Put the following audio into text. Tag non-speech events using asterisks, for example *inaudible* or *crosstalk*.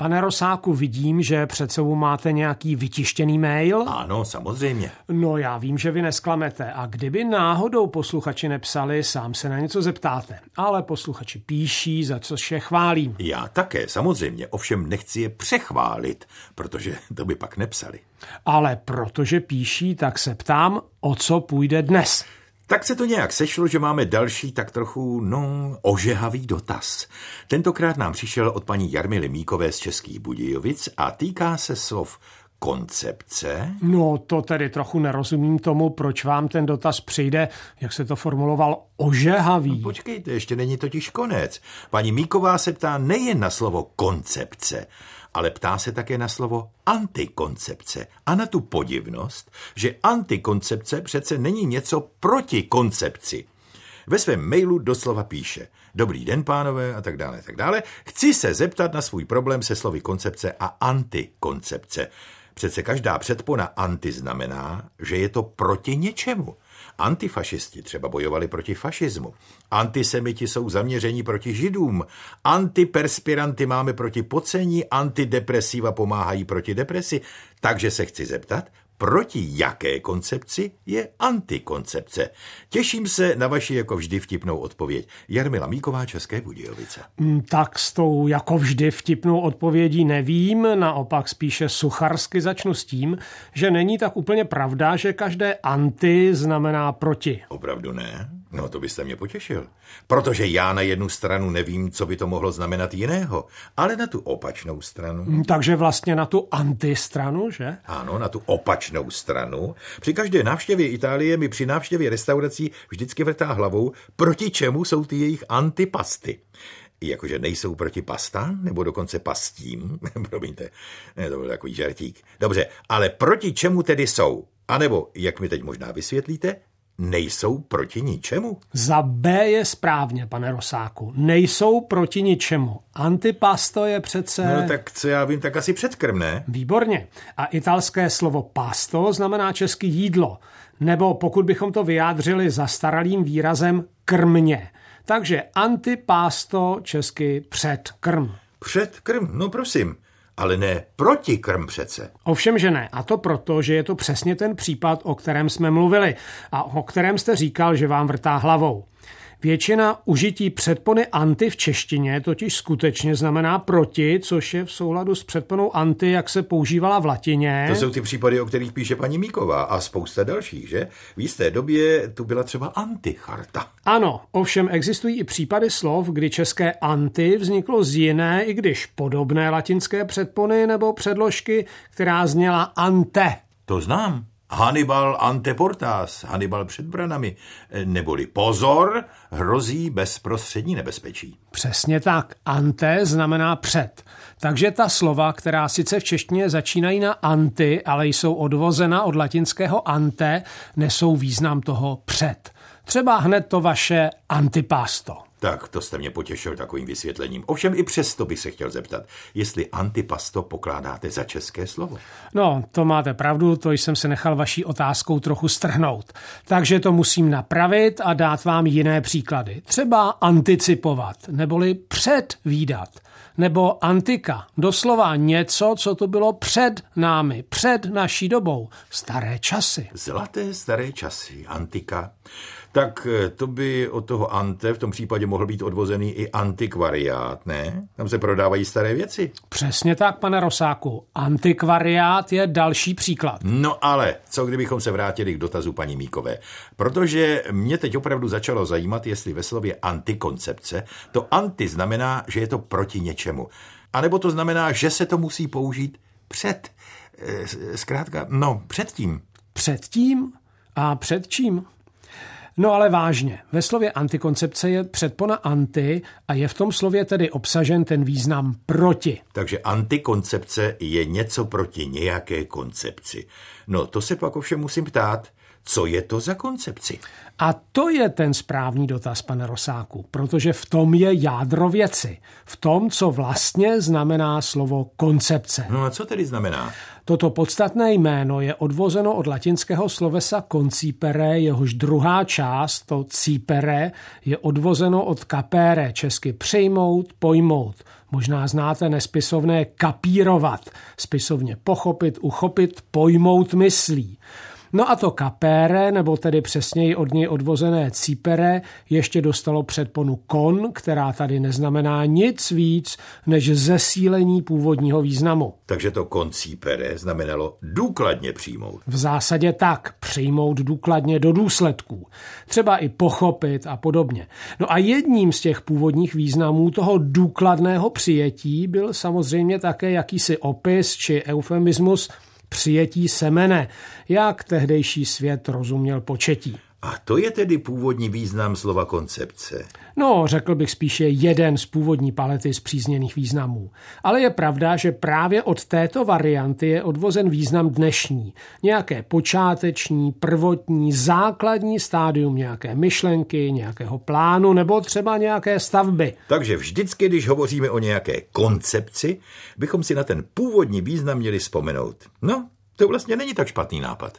Pane Rosáku, vidím, že před sebou máte nějaký vytištěný mail. Ano, samozřejmě. No já vím, že vy nesklamete a kdyby náhodou posluchači nepsali, sám se na něco zeptáte. Ale posluchači píší, za co je chválím. Já také, samozřejmě, ovšem nechci je přechválit, protože to by pak nepsali. Ale protože píší, tak se ptám, o co půjde dnes. Tak se to nějak sešlo, že máme další tak trochu, no, ožehavý dotaz. Tentokrát nám přišel od paní Jarmily Míkové z Českých Budějovic a týká se slov koncepce. No, to tedy trochu nerozumím tomu, proč vám ten dotaz přijde, jak se to formuloval, ožehavý. No, počkejte, ještě není totiž konec. Paní Míková se ptá nejen na slovo koncepce, ale ptá se také na slovo antikoncepce a na tu podivnost, že antikoncepce přece není něco proti koncepci. Ve svém mailu doslova píše Dobrý den, pánové, a tak dále, tak dále. Chci se zeptat na svůj problém se slovy koncepce a antikoncepce. Přece každá předpona anti znamená, že je to proti něčemu. Antifašisti třeba bojovali proti fašismu. Antisemiti jsou zaměření proti židům. Antiperspiranty máme proti pocení, antidepresiva pomáhají proti depresi. Takže se chci zeptat, proti jaké koncepci je antikoncepce. Těším se na vaši jako vždy vtipnou odpověď. Jarmila Míková, České Budějovice. Mm, tak s tou jako vždy vtipnou odpovědí nevím, naopak spíše sucharsky začnu s tím, že není tak úplně pravda, že každé anti znamená proti. Opravdu ne? No to byste mě potěšil. Protože já na jednu stranu nevím, co by to mohlo znamenat jiného, ale na tu opačnou stranu. Mm, takže vlastně na tu antistranu, že? Ano, na tu opačnou stranu. Při každé návštěvě Itálie mi při návštěvě restaurací vždycky vrtá hlavou, proti čemu jsou ty jejich antipasty. Jakože nejsou proti pastám, nebo dokonce pastím. *laughs* Promiňte, ne, to byl takový žartík. Dobře, ale proti čemu tedy jsou? A nebo, jak mi teď možná vysvětlíte, nejsou proti ničemu? Za B je správně, pane Rosáku. Nejsou proti ničemu. Antipasto je přece... No tak co já vím, tak asi předkrm, ne? Výborně. A italské slovo pasto znamená český jídlo. Nebo pokud bychom to vyjádřili zastaralým výrazem krmně. Takže antipasto česky předkrm. Předkrm, no prosím ale ne proti krm přece. Ovšem, že ne. A to proto, že je to přesně ten případ, o kterém jsme mluvili a o kterém jste říkal, že vám vrtá hlavou. Většina užití předpony anti v češtině totiž skutečně znamená proti, což je v souladu s předponou anti, jak se používala v latině. To jsou ty případy, o kterých píše paní Míková a spousta dalších, že? V jisté době tu byla třeba anticharta. Ano, ovšem existují i případy slov, kdy české anti vzniklo z jiné, i když podobné latinské předpony nebo předložky, která zněla ante. To znám. Hannibal anteportas, Hannibal před branami, neboli pozor, hrozí bezprostřední nebezpečí. Přesně tak. Ante znamená před. Takže ta slova, která sice v češtině začínají na anti, ale jsou odvozena od latinského ante, nesou význam toho před. Třeba hned to vaše antipasto. Tak to jste mě potěšil takovým vysvětlením. Ovšem i přesto bych se chtěl zeptat, jestli antipasto pokládáte za české slovo. No, to máte pravdu, to jsem se nechal vaší otázkou trochu strhnout. Takže to musím napravit a dát vám jiné příklady. Třeba anticipovat, neboli předvídat. Nebo antika, doslova něco, co to bylo před námi, před naší dobou. Staré časy. Zlaté staré časy, antika tak eh, to by od toho ante v tom případě mohl být odvozený i antikvariát, ne? Tam se prodávají staré věci. Přesně tak, pane Rosáku. Antikvariát je další příklad. No ale, co kdybychom se vrátili k dotazu paní Míkové? Protože mě teď opravdu začalo zajímat, jestli ve slově antikoncepce to anti znamená, že je to proti něčemu. A nebo to znamená, že se to musí použít před. Eh, zkrátka, no, předtím. Předtím? A před čím? No ale vážně, ve slově antikoncepce je předpona anti a je v tom slově tedy obsažen ten význam proti. Takže antikoncepce je něco proti nějaké koncepci. No to se pak ovšem musím ptát, co je to za koncepci? A to je ten správný dotaz, pane Rosáku, protože v tom je jádro věci. V tom, co vlastně znamená slovo koncepce. No a co tedy znamená? Toto podstatné jméno je odvozeno od latinského slovesa concipere, jehož druhá část, to cipere, je odvozeno od capere, česky přejmout, pojmout. Možná znáte nespisovné kapírovat, spisovně pochopit, uchopit, pojmout myslí. No a to kapére, nebo tedy přesněji od něj odvozené cipere, ještě dostalo předponu kon, která tady neznamená nic víc než zesílení původního významu. Takže to koncípere znamenalo důkladně přijmout. V zásadě tak, přijmout důkladně do důsledků. Třeba i pochopit a podobně. No a jedním z těch původních významů toho důkladného přijetí byl samozřejmě také jakýsi opis či eufemismus přijetí semene, jak tehdejší svět rozuměl početí. A to je tedy původní význam slova koncepce. No, řekl bych spíše jeden z původní palety zpřízněných významů. Ale je pravda, že právě od této varianty je odvozen význam dnešní. Nějaké počáteční, prvotní, základní stádium nějaké myšlenky, nějakého plánu nebo třeba nějaké stavby. Takže vždycky, když hovoříme o nějaké koncepci, bychom si na ten původní význam měli vzpomenout. No, to vlastně není tak špatný nápad.